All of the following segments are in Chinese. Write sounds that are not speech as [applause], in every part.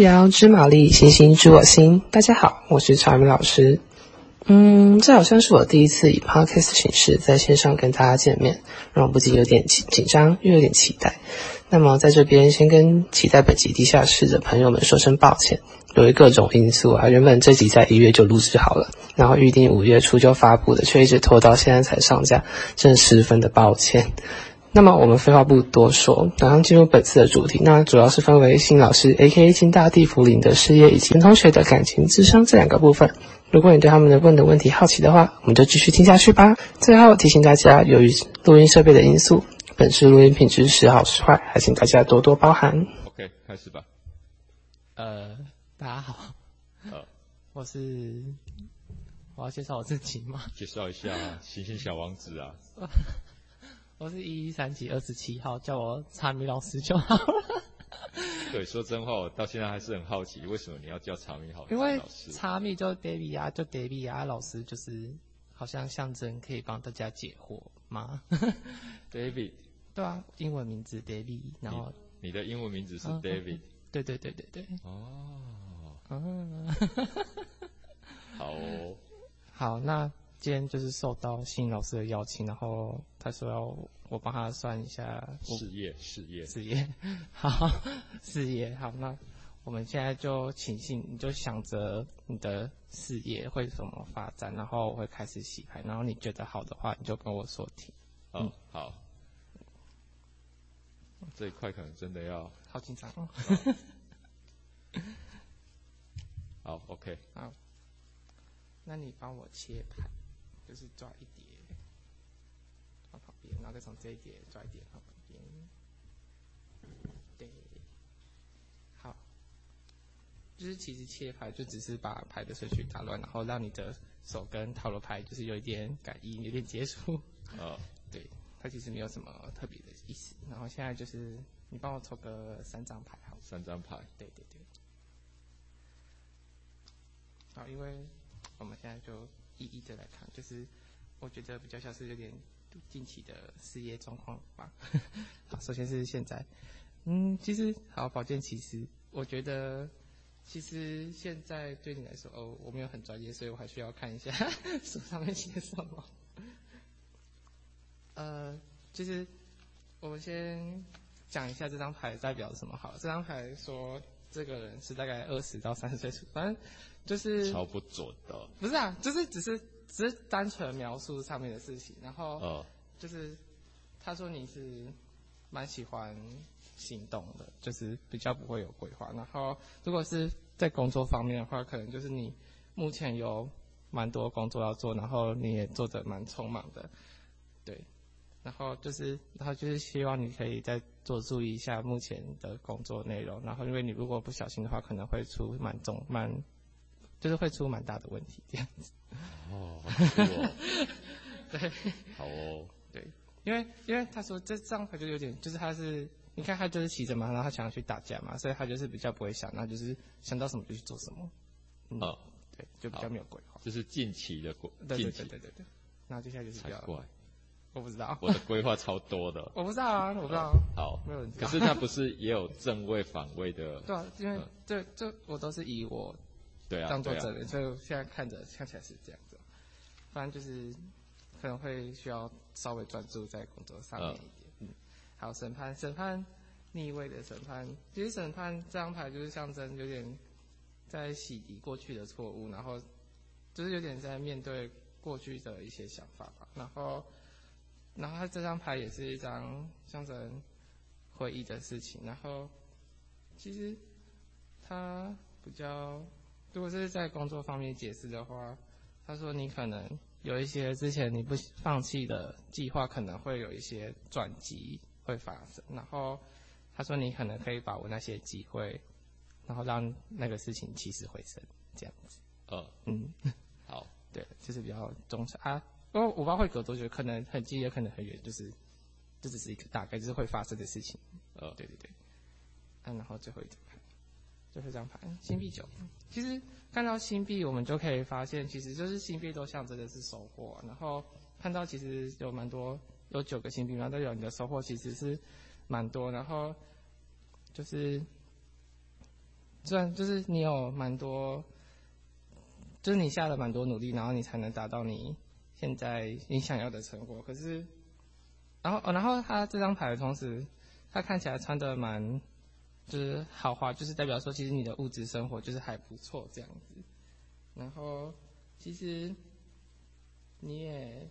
路遥知马力，星星知我心。大家好，我是茶米老师。嗯，这好像是我第一次以 podcast 形式在线上跟大家见面，让我不禁有点紧紧张，又有点期待。那么在这边先跟期待本集地下室的朋友们说声抱歉，由于各种因素啊，原本这集在一月就录制好了，然后预定五月初就发布的，却一直拖到现在才上架，真的十分的抱歉。那么我们废话不多说，马上进入本次的主题。那主要是分为新老师 A.K.A. 金大地福林的事业，以及同学的感情咨商这两个部分。如果你对他们的问的问题好奇的话，我们就继续听下去吧。最后提醒大家，由于录音设备的因素，本次录音品质时好时坏，还请大家多多包涵。OK，开始吧。呃，大家好，呃，我是，我要介绍我自己吗？介绍一下行星小王子啊。[laughs] 我是一一三级二十七号，叫我查米老师就好了。[laughs] 对，说真话，我到现在还是很好奇，为什么你要叫查米好？因为查米就 David 啊，就 David 啊，老师就是好像象征可以帮大家解惑吗？[laughs] David，对啊，英文名字 David，然后你，你的英文名字是 David，嗯、对对对对对。哦，嗯，[laughs] 好哦，好那。今天就是受到新老师的邀请，然后他说要我帮他算一下事业，事业，事业，[laughs] 好，事业，好，那我们现在就请信，你就想着你的事业会怎么发展，然后我会开始洗牌，然后你觉得好的话，你就跟我说听。哦，嗯。好，这一块可能真的要好紧张。哦。[laughs] 好，OK，好，那你帮我切牌。就是抓一叠放旁边，然后再从这一叠抓一叠放旁边。对，好。就是其实切牌就只是把牌的顺序打乱，然后让你的手跟塔罗牌就是有一点感应，有点接触。啊、哦，对，它其实没有什么特别的意思。然后现在就是你帮我抽个三张牌，好。三张牌。对对对。好，因为我们现在就。一一的来看，就是我觉得比较像是有点近期的事业状况吧。[laughs] 好，首先是现在，嗯，其实好，宝剑其实我觉得其实现在对你来说，哦，我没有很专业，所以我还需要看一下 [laughs] 书上面写什么。呃，其实我们先讲一下这张牌代表什么好了。这张牌说这个人是大概二十到三十岁，反正。就是超不准的，不是啊，就是只是只是单纯描述上面的事情，然后就是他说你是蛮喜欢行动的，就是比较不会有规划。然后如果是在工作方面的话，可能就是你目前有蛮多工作要做，然后你也做得蛮匆忙的，对。然后就是然后就是希望你可以再多注意一下目前的工作内容，然后因为你如果不小心的话，可能会出蛮重蛮。就是会出蛮大的问题，这样子。哦，对，好哦，[laughs] 对，因为因为他说这张牌就有点，就是他是，你看他就是骑着马，然后他想要去打架嘛，所以他就是比较不会想，然后就是想到什么就去做什么。嗯，哦、对，就比较没有规划。这是近期的规，对对对对对对。那接下来就是比较怪，我不知道，我的规划超多的。[laughs] 我不知道啊，我不知道。[laughs] 好，没有人知道。可是他不是也有正位反位的？[laughs] 对啊，因为这这我都是以我。对啊，当做真人，所以现在看着看起来是这样子。反正就是可能会需要稍微专注在工作上面一点。嗯，好，审判，审判逆位的审判，其实审判这张牌就是象征有点在洗涤过去的错误，然后就是有点在面对过去的一些想法吧。然后，然后他这张牌也是一张象征回忆的事情。然后，其实他比较。如果是在工作方面解释的话，他说你可能有一些之前你不放弃的计划，可能会有一些转机会发生。然后他说你可能可以把握那些机会，然后让那个事情起死回生，这样子。呃，嗯，好，对，就是比较中长啊。因为我不知道会隔多久，可能很近，也可能很远，就是这只是一个大概，就是会发生的事情。呃，对对对。啊，然后最后一张牌。最后一张牌，星币九。其实看到星币，我们就可以发现，其实就是星币都象征的是收获。然后看到其实有蛮多，有九个星币嘛，都有你的收获，其实是蛮多。然后就是虽然就是你有蛮多，就是你下了蛮多努力，然后你才能达到你现在你想要的成果。可是，然后哦，然后他这张牌的同时，他看起来穿的蛮就是豪华，就是代表说其实你的物质生活就是还不错这样子。然后其实你也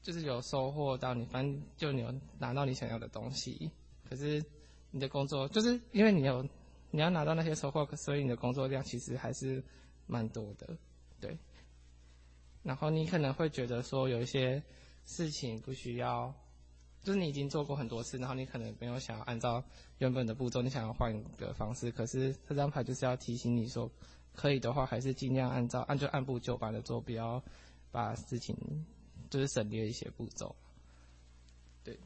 就是有收获到你，反正就你有拿到你想要的东西。可是你的工作就是因为你有。你要拿到那些收获，所以你的工作量其实还是蛮多的，对。然后你可能会觉得说有一些事情不需要，就是你已经做过很多次，然后你可能没有想要按照原本的步骤，你想要换一个方式。可是这张牌就是要提醒你说，可以的话还是尽量按照按就按部就班的做，不要把事情就是省略一些步骤。对，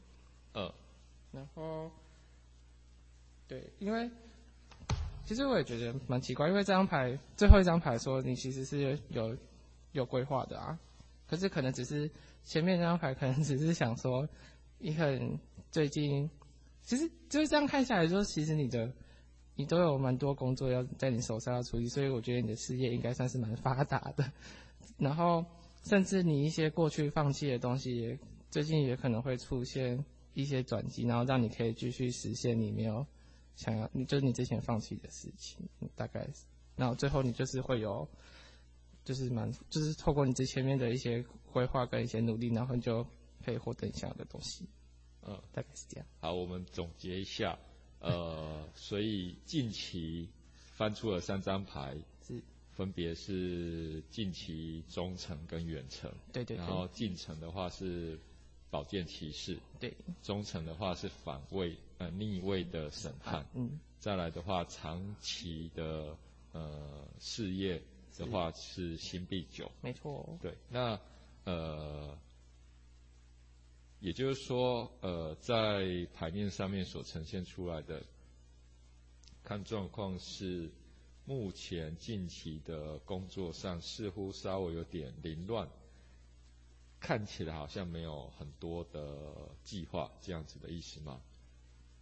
呃，然后对，因为。其实我也觉得蛮奇怪，因为这张牌最后一张牌说你其实是有有规划的啊，可是可能只是前面那张牌可能只是想说你很最近，其实就是这样看下来说，其实你的你都有蛮多工作要在你手上要处理，所以我觉得你的事业应该算是蛮发达的。[laughs] 然后甚至你一些过去放弃的东西也，最近也可能会出现一些转机，然后让你可以继续实现你没有。想要你就是你之前放弃的事情，大概，然后最后你就是会有，就是蛮就是透过你这前面的一些规划跟一些努力，然后你就可以获得你想要的东西，嗯，大概是这样。好，我们总结一下，呃，[laughs] 所以近期翻出了三张牌，是。分别是近期、中程跟远程，对对对，然后近程的话是。宝剑骑士，对，中程的话是反位呃逆位的审判，嗯，再来的话长期的呃事业的话是新币九，没错，对，那呃也就是说呃在牌面上面所呈现出来的看状况是目前近期的工作上似乎稍微有点凌乱。看起来好像没有很多的计划，这样子的意思吗？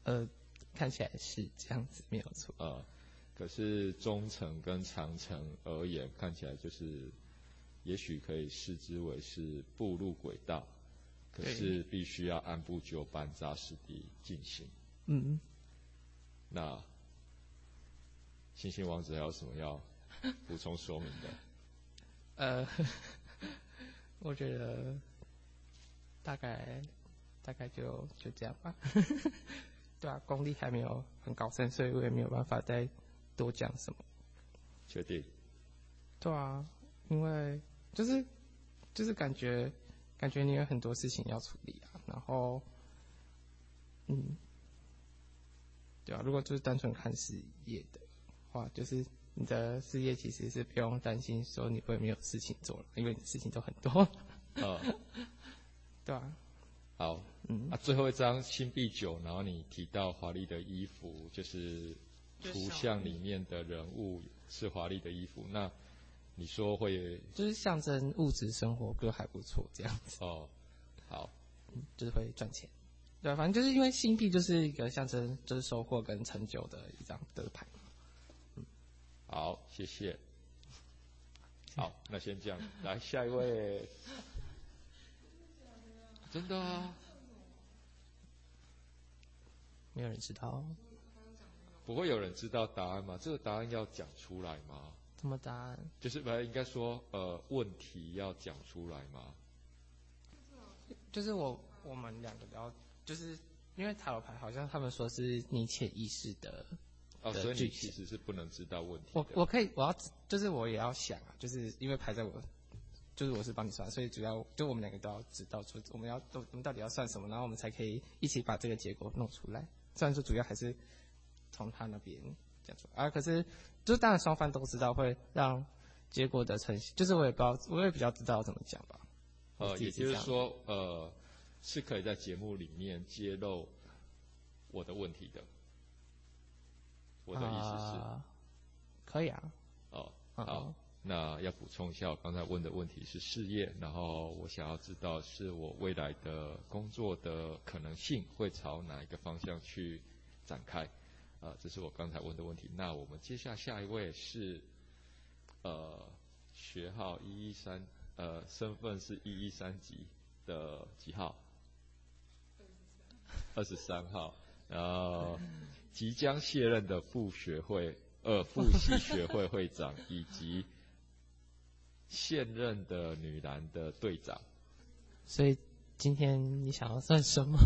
呃，看起来是这样子，没有错。呃，可是中程跟长程而言，看起来就是，也许可以视之为是步入轨道，可是必须要按部就班、扎实地进行。嗯。那星星王子还有什么要补充说明的？[laughs] 呃。[laughs] 我觉得大概大概就就这样吧，[laughs] 对啊，功力还没有很高深，所以我也没有办法再多讲什么。确定？对啊，因为就是就是感觉感觉你有很多事情要处理啊，然后嗯，对啊，如果就是单纯看事业的话，就是。你的事业其实是不用担心说你会没有事情做了，因为你事情都很多。嗯，[laughs] 对啊。好，嗯啊，最后一张星币九，然后你提到华丽的衣服，就是图像里面的人物是华丽的衣服，那你说会就是象征物质生活就还不错这样子。哦，好，嗯，就是会赚钱。对啊，反正就是因为新币就是一个象征就是收获跟成就的一张德牌。好，谢谢。好，那先这样，来下一位。真的啊？没有人知道。不会有人知道答案吗？这个答案要讲出来吗？什么答案？就是不应该说呃问题要讲出来吗？就是我我们两个要，就是因为塔罗牌好像他们说是你潜意识的。哦，所以你其实是不能知道问题。我我可以，我要就是我也要想啊，就是因为排在我，就是我是帮你算，所以主要就我们两个都要知道说我们要都我们到底要算什么，然后我们才可以一起把这个结果弄出来。虽然说主要还是从他那边讲出来，啊，可是就当然双方都知道会让结果的呈现，就是我也不知道，我也比较知道怎么讲吧。呃，也就是说，呃，是可以在节目里面揭露我的问题的。我的意思是，呃、可以啊。哦，好，那要补充一下，我刚才问的问题是事业，然后我想要知道是我未来的工作的可能性会朝哪一个方向去展开。呃，这是我刚才问的问题。那我们接下下一位是，呃，学号一一三，呃，身份是一一三级的几号？二十三号。然后 [laughs] 即将卸任的副学会，呃，副系学会会长，以及现任的女篮的队长。所以今天你想要算什么？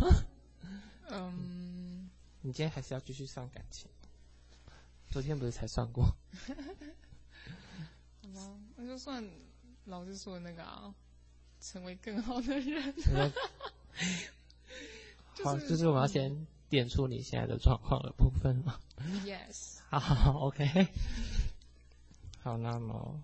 [laughs] 嗯，你今天还是要继续算感情？昨天不是才算过？[laughs] 好吧，那就算老师说的那个啊，成为更好的人。[laughs] [laughs] 好，就是我们要先点出你现在的状况的部分嘛。Yes。好好，OK。好，那么。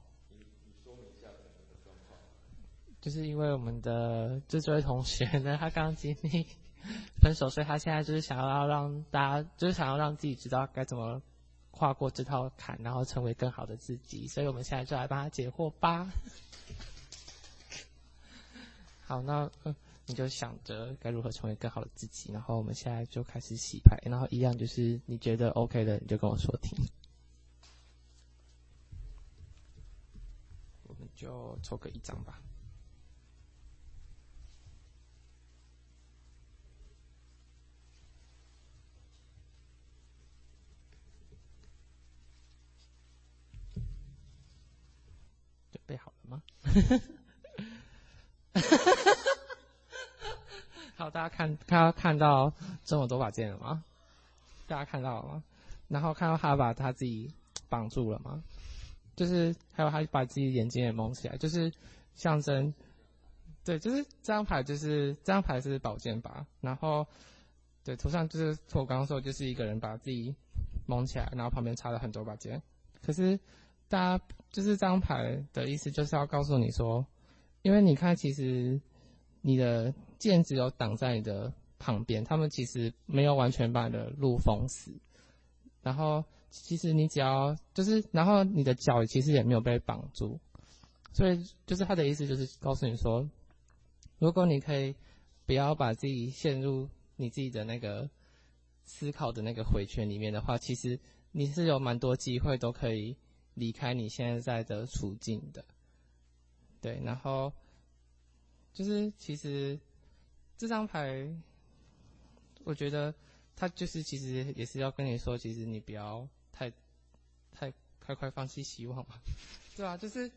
就是因为我们的这这位同学呢，他刚经历 [laughs] 分手，所以他现在就是想要让大家，就是想要让自己知道该怎么跨过这套坎，然后成为更好的自己。所以我们现在就来帮他解惑吧。好，那你就想着该如何成为更好的自己，然后我们现在就开始洗牌，然后一样就是你觉得 OK 的，你就跟我说听。我们就抽个一张吧。吗？[laughs] 好，大家看，大家看到这么多把剑了吗？大家看到了吗？然后看到他把他自己绑住了吗？就是还有他把自己眼睛也蒙起来，就是象征。对，就是这张牌，就是这张牌是宝剑吧？然后对，图上就是我刚刚说，就是一个人把自己蒙起来，然后旁边插了很多把剑。可是大家。就是这张牌的意思，就是要告诉你说，因为你看，其实你的剑只有挡在你的旁边，他们其实没有完全把你的路封死。然后，其实你只要就是，然后你的脚其实也没有被绑住，所以就是他的意思，就是告诉你说，如果你可以不要把自己陷入你自己的那个思考的那个回圈里面的话，其实你是有蛮多机会都可以。离开你现在的处境的，对，然后就是其实这张牌，我觉得他就是其实也是要跟你说，其实你不要太太快快放弃希望嘛，[laughs] 对啊，就是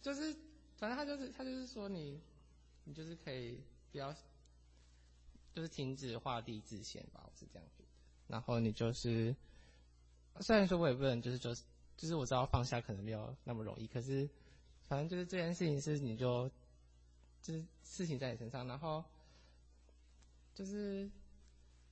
就是反正他就是他就是说你你就是可以不要就是停止画地自限吧，我是这样觉得，然后你就是虽然说我也不能就是就是。就是我知道放下可能没有那么容易，可是反正就是这件事情是你就就是事情在你身上，然后就是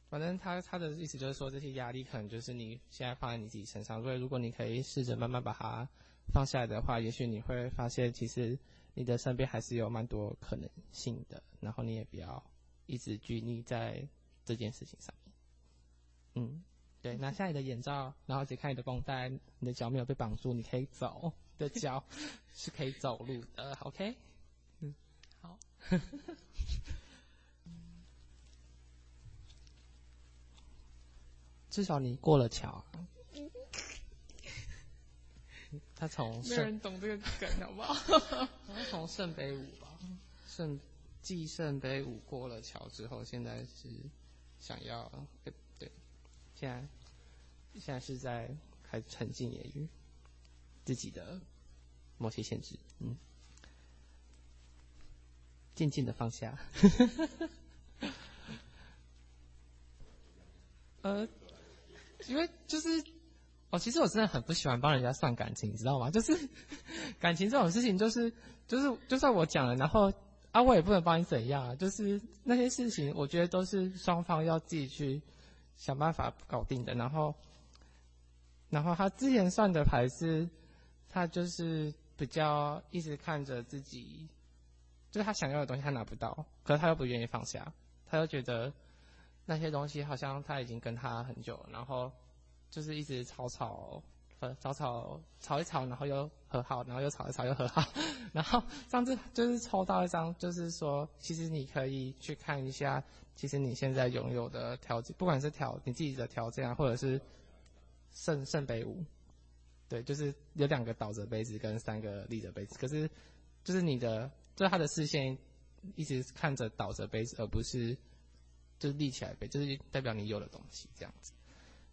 反正他他的意思就是说，这些压力可能就是你现在放在你自己身上，所以如果你可以试着慢慢把它放下来的话，也许你会发现其实你的身边还是有蛮多可能性的，然后你也不要一直拘泥在这件事情上面，嗯。对，拿下你的眼罩，然后解开你的绷带，你的脚没有被绑住，你可以走的脚是可以走路的，[laughs] OK？嗯，好。[laughs] 至少你过了桥。他从没有人懂这个梗，好不好？他从圣杯五吧，圣继圣杯五过了桥之后，现在是想要。现在，现在是在还沉浸于自己的某些限制，嗯，静静的放下。[laughs] 呃，因为就是，哦，其实我真的很不喜欢帮人家算感情，你知道吗？就是 [laughs] 感情这种事情，就是就是就算我讲了，然后啊，我也不能帮你怎样啊。就是那些事情，我觉得都是双方要自己去。想办法搞定的，然后，然后他之前算的牌是，他就是比较一直看着自己，就是他想要的东西他拿不到，可是他又不愿意放下，他又觉得那些东西好像他已经跟他很久，然后就是一直吵吵，呃，吵吵吵一吵，然后又和好，然后又吵一吵又和好，[laughs] 然后上次就是抽到一张，就是说其实你可以去看一下。其实你现在拥有的条件，不管是条你自己的条件啊，或者是圣圣杯五，对，就是有两个倒着杯子跟三个立着杯子，可是就是你的，就是他的视线一直看着倒着杯子，而不是就是立起来杯，就是代表你有的东西这样子。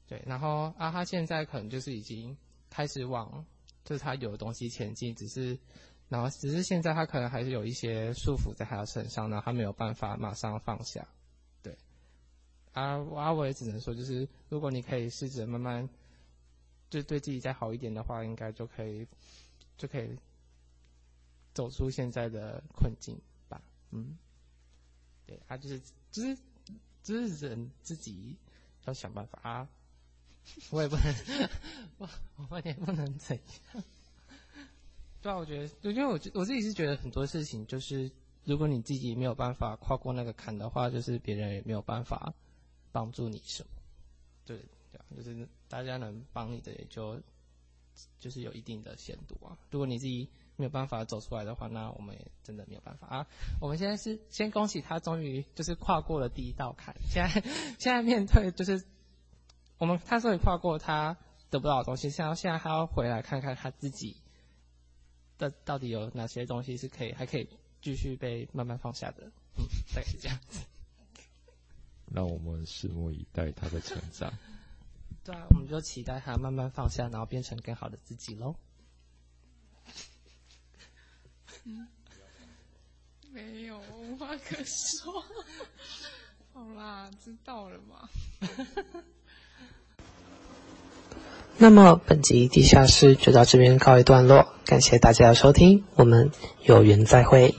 对，然后啊，他现在可能就是已经开始往就是他有的东西前进，只是然后只是现在他可能还是有一些束缚在他的身上，然后他没有办法马上放下。对，啊啊，我也只能说，就是如果你可以试着慢慢就对自己再好一点的话，应该就可以就可以走出现在的困境吧。嗯，对，他就是就是就是人自己要想办法啊。[laughs] 我也不能，我我也不能怎样。对啊，我觉得，就因为我我自己是觉得很多事情，就是如果你自己没有办法跨过那个坎的话，就是别人也没有办法帮助你什么。对，对啊，就是大家能帮你的也就就是有一定的限度啊。如果你自己没有办法走出来的话，那我们也真的没有办法啊。我们现在是先恭喜他，终于就是跨过了第一道坎。现在现在面对就是。我们他说也跨过他得不到的东西，现在现在还要回来看看他自己的到底有哪些东西是可以还可以继续被慢慢放下的，嗯，大概是这样子。让我们拭目以待他的成长。对啊，我们就期待他慢慢放下，然后变成更好的自己喽。嗯，没有无话可说。好啦，知道了嘛。那么本集地下室就到这边告一段落，感谢大家的收听，我们有缘再会。